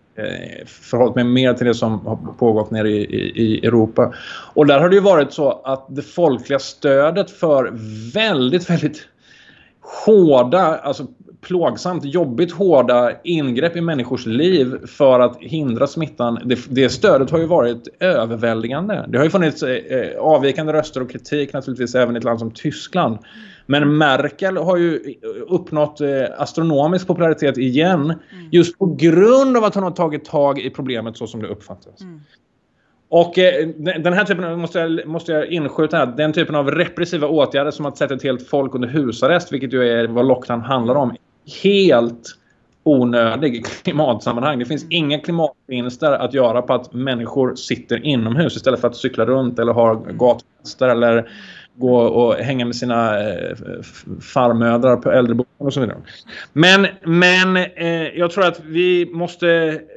förhållit mig mer till det som har pågått nere i, i, i, Europa. Och där har det ju varit så att det folkliga stödet för väldigt, väldigt hårda, alltså plågsamt, jobbigt hårda ingrepp i människors liv för att hindra smittan. Det, det stödet har ju varit överväldigande. Det har ju funnits eh, avvikande röster och kritik naturligtvis även i ett land som Tyskland. Men Merkel har ju uppnått eh, astronomisk popularitet igen. Mm. Just på grund av att hon har tagit tag i problemet så som det uppfattas. Mm. Och eh, den här typen, måste jag, måste jag inskjuta här, den typen av repressiva åtgärder som att sätta ett helt folk under husarrest, vilket ju är vad lockdown handlar om, helt onödig i klimatsammanhang. Det finns mm. inga klimatvinster att göra på att människor sitter inomhus istället för att cykla runt eller ha mm. gatfester eller gå och hänga med sina eh, farmödrar på äldreboenden och så vidare. Men, men eh, jag tror att vi måste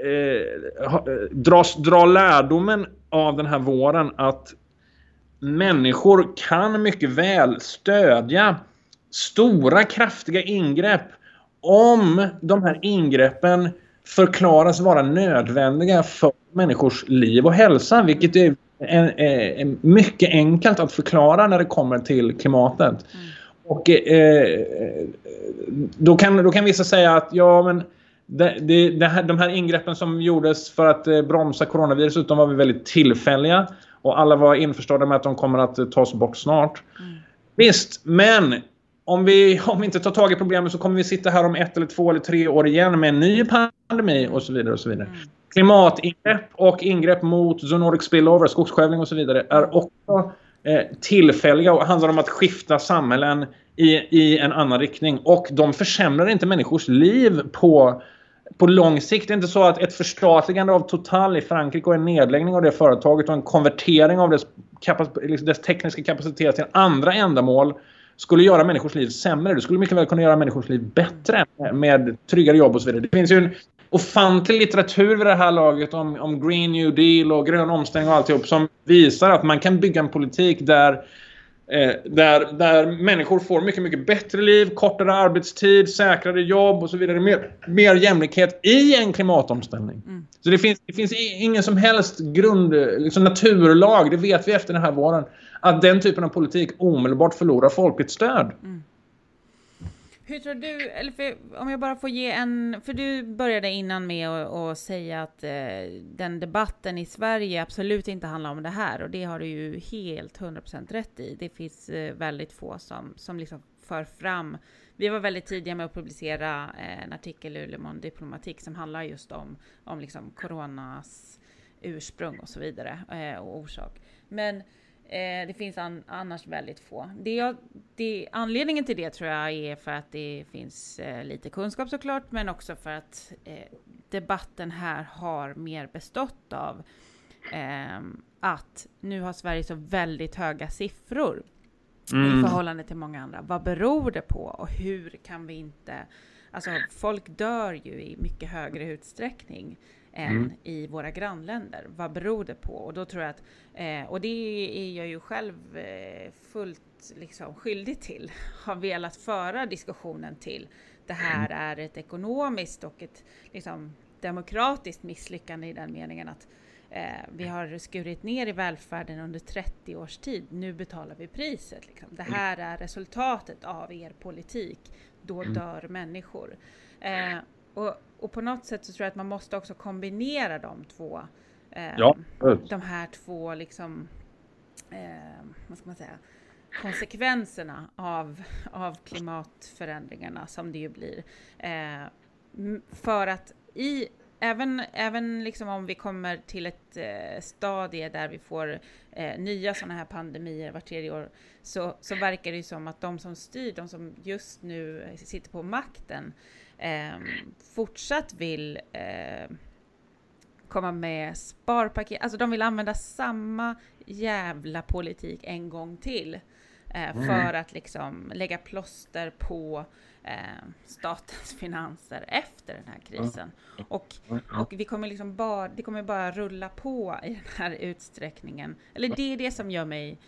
eh, ha, dra, dra lärdomen av den här våren att människor kan mycket väl stödja stora kraftiga ingrepp om de här ingreppen förklaras vara nödvändiga för människors liv och hälsa, vilket är en, en, mycket enkelt att förklara när det kommer till klimatet. Mm. Och eh, då, kan, då kan vissa säga att ja, men det, det, det här, de här ingreppen som gjordes för att eh, bromsa coronaviruset, de var väldigt tillfälliga. Och alla var införstådda med att de kommer att eh, tas bort snart. Mm. Visst, men om vi, om vi inte tar tag i problemet så kommer vi sitta här om ett eller två eller tre år igen med en ny pandemi och så vidare. och så vidare. Mm. Klimatingrepp och ingrepp mot zoonotic spillover, skogsskövling och så vidare är också eh, tillfälliga och handlar om att skifta samhällen i, i en annan riktning. Och de försämrar inte människors liv på, på lång sikt. Det är inte så att ett förstatligande av Total i Frankrike och en nedläggning av det företaget och en konvertering av dess, liksom dess tekniska kapacitet till andra ändamål skulle göra människors liv sämre. Det skulle mycket väl kunna göra människors liv bättre med tryggare jobb och så vidare. Det finns ju en ofantlig litteratur vid det här laget om, om Green New Deal och grön omställning och alltihop som visar att man kan bygga en politik där där, där människor får mycket, mycket bättre liv, kortare arbetstid, säkrare jobb och så vidare. Mer, mer jämlikhet i en klimatomställning. Mm. Så det finns, det finns ingen som helst grund, liksom naturlag, det vet vi efter den här våren, att den typen av politik omedelbart förlorar folkets stöd. Mm. Hur tror du, eller för, om jag bara får ge en, för du började innan med att säga att eh, den debatten i Sverige absolut inte handlar om det här och det har du ju helt 100% rätt i. Det finns eh, väldigt få som, som liksom för fram. Vi var väldigt tidiga med att publicera eh, en artikel i Le Monde Diplomatique som handlar just om, om liksom coronas ursprung och så vidare eh, och orsak. Men Eh, det finns an, annars väldigt få. Det jag, det, anledningen till det tror jag är för att det finns eh, lite kunskap såklart, men också för att eh, debatten här har mer bestått av ehm, att nu har Sverige så väldigt höga siffror mm. i förhållande till många andra. Vad beror det på och hur kan vi inte... Alltså folk dör ju i mycket högre utsträckning än mm. i våra grannländer. Vad beror det på? Och då tror jag att, eh, och det är jag ju själv eh, fullt liksom skyldig till, har velat föra diskussionen till. Det här mm. är ett ekonomiskt och ett liksom, demokratiskt misslyckande i den meningen att eh, vi har skurit ner i välfärden under 30 års tid. Nu betalar vi priset. Liksom. Det mm. här är resultatet av er politik. Då mm. dör människor. Eh, och, och på något sätt så tror jag att man måste också kombinera de två. Eh, ja, de här två liksom, eh, vad ska man säga, konsekvenserna av, av klimatförändringarna som det ju blir. Eh, för att i Även, även liksom om vi kommer till ett eh, stadie där vi får eh, nya sådana här pandemier vart tredje år, så, så verkar det ju som att de som styr, de som just nu sitter på makten, eh, fortsatt vill eh, komma med sparpaket. Alltså de vill använda samma jävla politik en gång till. Eh, mm. För att liksom lägga plåster på eh, statens finanser efter den här krisen. Och, och vi kommer liksom bara, det kommer bara rulla på i den här utsträckningen. Eller det är det som gör mig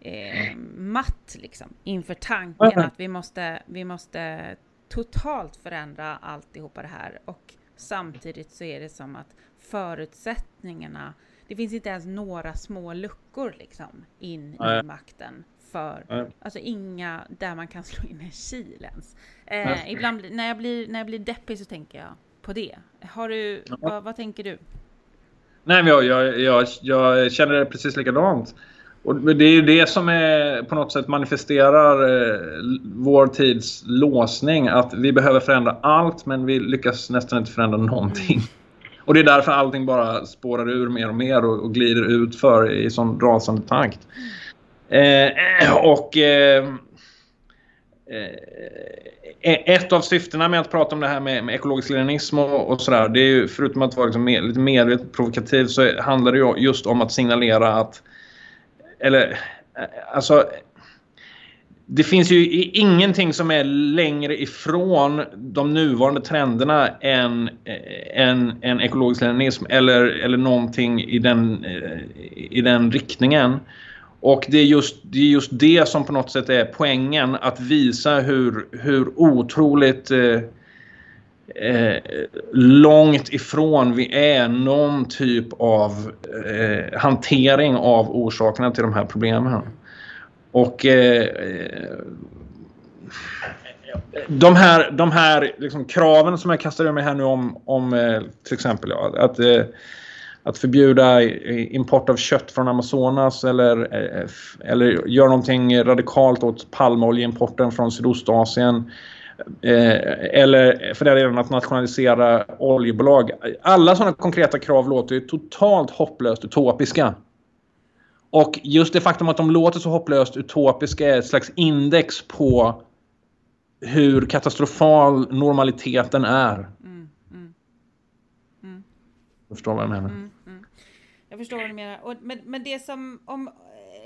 eh, matt liksom, inför tanken att vi måste, vi måste totalt förändra alltihopa det här och samtidigt så är det som att förutsättningarna, det finns inte ens några små luckor liksom in Nej. i makten för, Nej. alltså inga där man kan slå in en kil ens. Eh, ibland när jag, blir, när jag blir deppig så tänker jag på det. Har du, ja. vad, vad tänker du? Nej, men jag, jag, jag, jag känner det precis likadant och det är ju det som är, på något sätt manifesterar eh, vår tids låsning. Att vi behöver förändra allt men vi lyckas nästan inte förändra någonting. Och det är därför allting bara spårar ur mer och mer och, och glider ut för i sån rasande takt. Eh, och eh, eh, ett av syftena med att prata om det här med, med ekologisk leninism och, och sådär, det är ju förutom att vara liksom mer, lite medvetet provokativ så handlar det ju just om att signalera att eller alltså det finns ju ingenting som är längre ifrån de nuvarande trenderna än, eh, än, än ekologisk leninism eller, eller någonting i den, eh, i den riktningen. Och det är, just, det är just det som på något sätt är poängen, att visa hur, hur otroligt eh, eh, långt ifrån vi är någon typ av eh, hantering av orsakerna till de här problemen. Och eh, eh de här, de här liksom kraven som jag kastar ur mig här nu om, om eh, till exempel ja, att, eh, att förbjuda import av kött från Amazonas eller, eh, eller göra någonting radikalt åt palmoljeimporten från Sydostasien Eh, eller för den delen att nationalisera oljebolag. Alla sådana konkreta krav låter ju totalt hopplöst utopiska. Och just det faktum att de låter så hopplöst utopiska är ett slags index på hur katastrofal normaliteten är. Mm, mm, mm. Jag förstår vad jag menar. Mm, mm. jag förstår vad du menar. Och, men, men det som, om,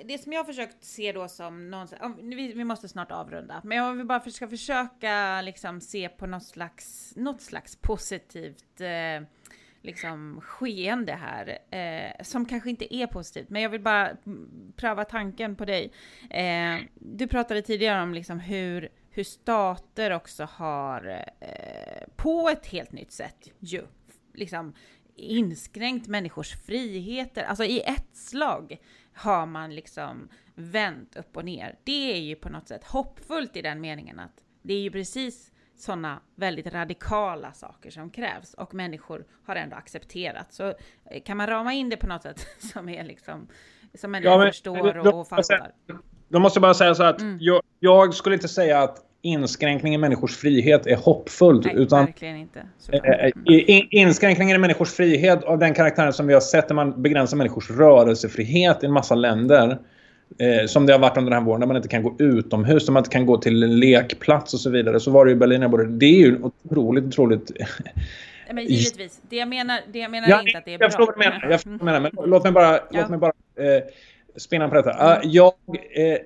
det som jag har försökt se då som någon, vi, vi måste snart avrunda, men jag vill bara ska försöka liksom se på något slags, något slags positivt eh, liksom skeende här, eh, som kanske inte är positivt, men jag vill bara pröva tanken på dig. Eh, du pratade tidigare om liksom hur, hur stater också har, eh, på ett helt nytt sätt, ju, liksom inskränkt människors friheter, alltså i ett slag har man liksom vänt upp och ner. Det är ju på något sätt hoppfullt i den meningen att det är ju precis sådana väldigt radikala saker som krävs och människor har ändå accepterat. Så eh, kan man rama in det på något sätt som är liksom som människor ja, men, förstår och, och fattar? Då måste bara säga så att mm. jag, jag, skulle inte säga att inskränkning i människors frihet är hoppfullt. Nej, utan verkligen inte. In, inskränkningar i människors frihet av den karaktären som vi har sett när man begränsar människors rörelsefrihet i en massa länder. Eh, som det har varit under den här våren, där man inte kan gå utomhus, där man inte kan gå till en lekplats och så vidare. Så var det ju i Berlin. Det är ju otroligt, otroligt... Men givetvis. Det jag menar, det jag menar ja, inte att det är jag bra. Förstår vad du menar, jag förstår vad du menar. Men låt mig bara, ja. låt mig bara eh, spinna på detta. Uh, jag, eh,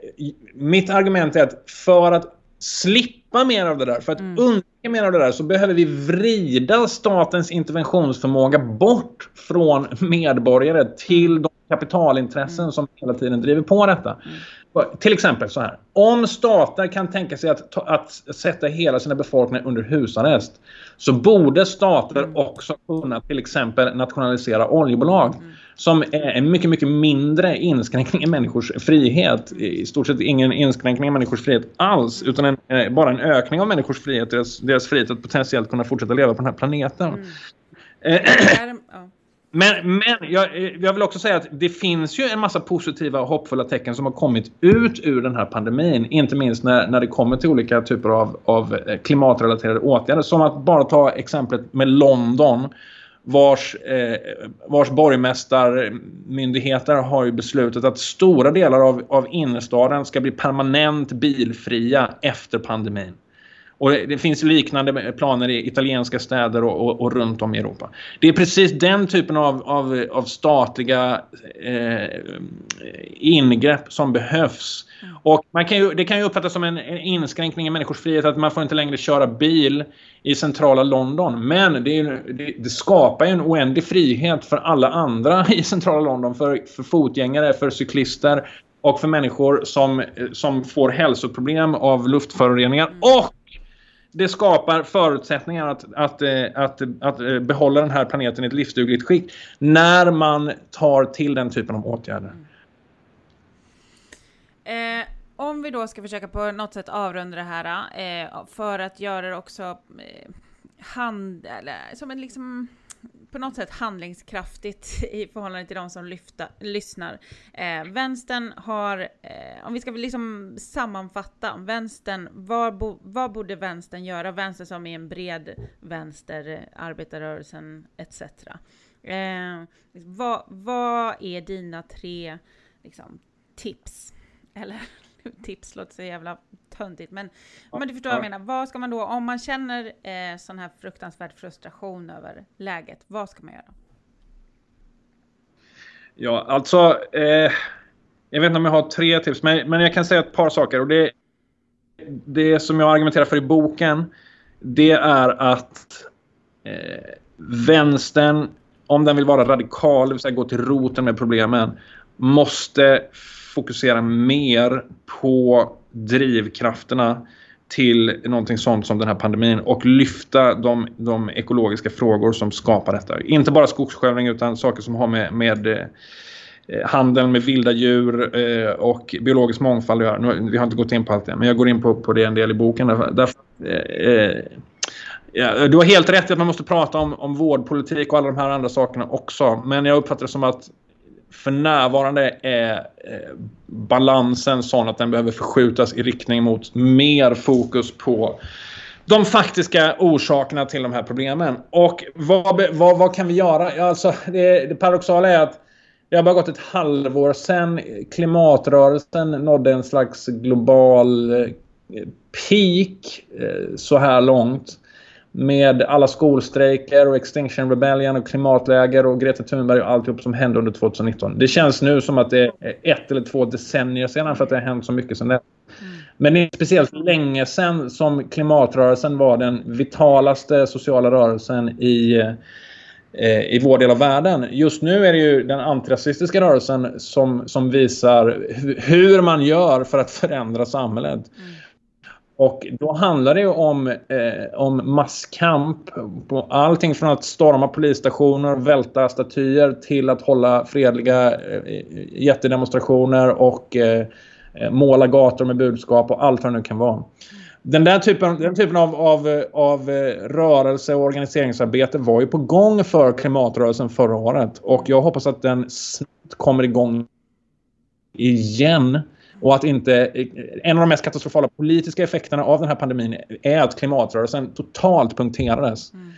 mitt argument är att för att slippa mer av det där, för att mm. undvika mer av det där så behöver vi vrida statens interventionsförmåga bort från medborgare till de kapitalintressen mm. som hela tiden driver på detta. Mm. Till exempel så här. Om stater kan tänka sig att, att sätta hela sina befolkningar under husarrest så borde stater mm. också kunna till exempel nationalisera oljebolag. Mm. Som är en mycket, mycket mindre inskränkning i människors frihet. I stort sett ingen inskränkning i människors frihet alls. Utan en, eh, bara en ökning av människors frihet. Deras, deras frihet att potentiellt kunna fortsätta leva på den här planeten. Mm. Eh, Men, men jag, jag, vill också säga att det finns ju en massa positiva och hoppfulla tecken som har kommit ut ur den här pandemin. Inte minst när, när det kommer till olika typer av, av eh, klimatrelaterade åtgärder. Som att bara ta exemplet med London vars, eh, vars borgmästarmyndigheter har ju beslutat att stora delar av, av innerstaden ska bli permanent bilfria efter pandemin. Och det finns liknande planer i italienska städer och, och, och, runt om i Europa. Det är precis den typen av, av, av statliga eh, ingrepp som behövs. Mm. Och man kan ju, det kan ju uppfattas som en, en, inskränkning i människors frihet att man får inte längre köra bil i centrala London. Men det, är, det, det skapar ju en oändlig frihet för alla andra i centrala London. För, för fotgängare, för cyklister och för människor som, som får hälsoproblem av luftföroreningar. Mm. Och det skapar förutsättningar att, att, eh, att, att, eh, behålla den här planeten i ett livsdugligt skick när man tar till den typen av åtgärder. Mm. Eh, om vi då ska försöka på något sätt avrunda det här eh, för att göra det också eh, hand, eller, som en liksom på något sätt handlingskraftigt i förhållande till de som lyfta, lyssnar. Eh, vänstern har, eh, om vi ska liksom sammanfatta, vänstern, vad, bo, vad borde vänstern göra? Vänster som är en bred vänster, arbetarrörelsen etc. Eh, vad, vad är dina tre liksom, tips? Eller tips låter så jävla töntigt, men, ja, men du förstår ja. vad jag menar. Vad ska man då, om man känner eh, sån här fruktansvärd frustration över läget, vad ska man göra? Ja, alltså, eh, jag vet inte om jag har tre tips, men, men jag kan säga ett par saker. Och det, det som jag argumenterar för i boken, det är att eh, vänstern, om den vill vara radikal, det vill säga gå till roten med problemen, måste fokusera mer på drivkrafterna till någonting sånt som den här pandemin och lyfta de, de ekologiska frågor som skapar detta. Inte bara skogsskövling utan saker som har med, med eh, handeln med vilda djur eh, och biologisk mångfald att göra. Vi har inte gått in på allt det, men jag går in på, på det en del i boken. Därför, därför eh, eh, ja, du har helt rätt i att man måste prata om, om vårdpolitik och alla de här andra sakerna också. Men jag uppfattar det som att för närvarande är eh, balansen sån att den behöver förskjutas i riktning mot mer fokus på de faktiska orsakerna till de här problemen. Och vad, vad, vad kan vi göra? Alltså, det, det paradoxala är att det har bara gått ett halvår sedan klimatrörelsen nådde en slags global eh, peak eh, så här långt med alla skolstrejker och Extinction Rebellion och klimatläger och Greta Thunberg och alltihop som hände under 2019. Det känns nu som att det är ett eller två decennier sedan för att det har hänt så mycket sedan dess. Mm. Men det är speciellt länge sedan som klimatrörelsen var den vitalaste sociala rörelsen i, eh, i vår del av världen. Just nu är det ju den antirasistiska rörelsen som, som visar hur man gör för att förändra samhället. Mm. Och då handlar det om, eh, om masskamp. På allting från att storma polisstationer, välta statyer till att hålla fredliga eh, jättedemonstrationer och eh, eh måla gator med budskap och allt vad det nu kan vara. Den där typen, den typen av, av, av eh, rörelse och organiseringsarbete var ju på gång för klimatrörelsen förra året. Och jag hoppas att den snabbt kommer igång igen och att inte... En av de mest katastrofala politiska effekterna av den här pandemin är att klimatrörelsen totalt punkterades. Mm.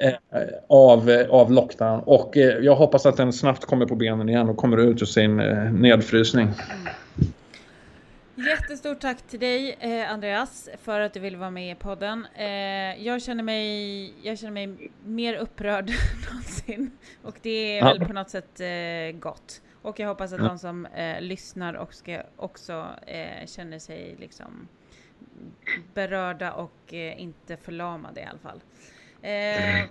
Eh, av, av lockdown. Och eh, jag hoppas att den snabbt kommer på benen igen och kommer ut ur sin eh, nedfrysning. Mm. Jättestort tack till dig eh, Andreas för att du ville vara med i podden. Eh, jag, känner mig, jag känner mig mer upprörd någonsin och det är väl på något sätt eh, gott. Och jag hoppas att ja. de som eh, lyssnar och ska också eh, känner sig liksom berörda och eh, inte förlamade i alla fall. Eh,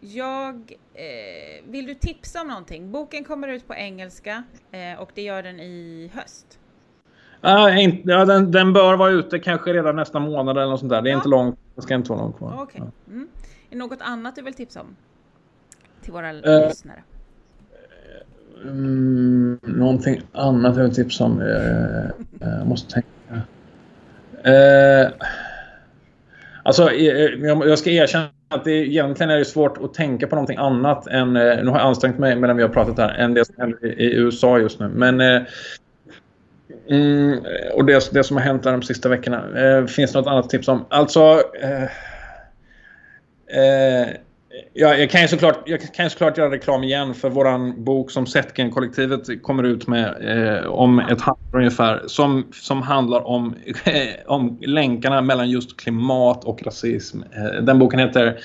jag eh, vill du tipsa om någonting? Boken kommer ut på engelska eh, och det gör den i höst. Uh, inte, ja, den, den, bör vara ute kanske redan nästa månad eller något sånt där. Det är ja. inte långt. Det ska inte vara långt kvar. Okay. Ja. Mm. Är det något annat du vill tipsa om? Till våra lyssnare? Mm, någonting annat jag vill tipsa om. Eh, eh, jag måste tänka. Eh, alltså, eh, jag ska erkänna att det egentligen är det svårt att tänka på någonting annat än... Nu har jag ansträngt mig medan vi har pratat här, än det som händer i USA just nu. Men... Eh, mm, och det, det som har hänt där de sista veckorna. Eh, finns det något annat tips om? Alltså... Eh, eh Ja, jag kan ju såklart, jag kan ju såklart göra reklam igen för våran bok som Setken-kollektivet kommer ut med eh, om ett halvår ungefär. Som, som handlar om, om länkarna mellan just klimat och rasism. Eh, den boken heter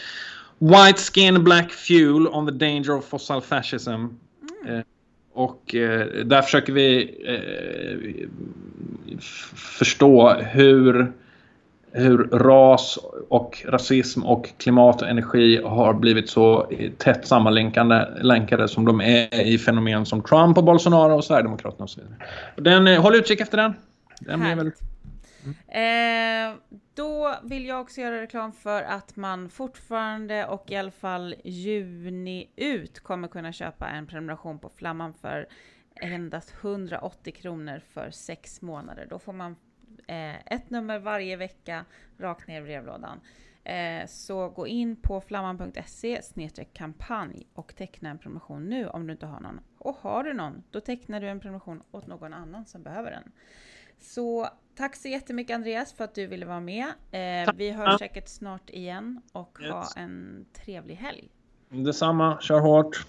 White Skin Black Fuel on the Danger of Fossil Fascism. Mm. Eh, och eh, där försöker vi eh, förstå hur hur ras och rasism och klimat och energi har blivit så tätt sammanlänkade länkade som de är i fenomen som Trump och Bolsonaro och Sverigedemokraterna och så vidare. Den, eh, håll utkik efter den. den blir väldigt... Mm. Eh, då vill jag också göra reklam för att man fortfarande och i alla fall juni ut kommer kunna köpa en prenumeration på Flamman för endast 180 kronor för sex månader. Då får man ett nummer varje vecka rakt ner i brevlådan. Eh, så gå in på flamman.se kampanj och teckna en prenumeration nu om du inte har någon. Och har du någon, då tecknar du en prenumeration åt någon annan som behöver den. Så tack så jättemycket Andreas för att du ville vara med. Eh, vi hörs säkert snart igen och ha en trevlig helg. Detsamma, kör hårt.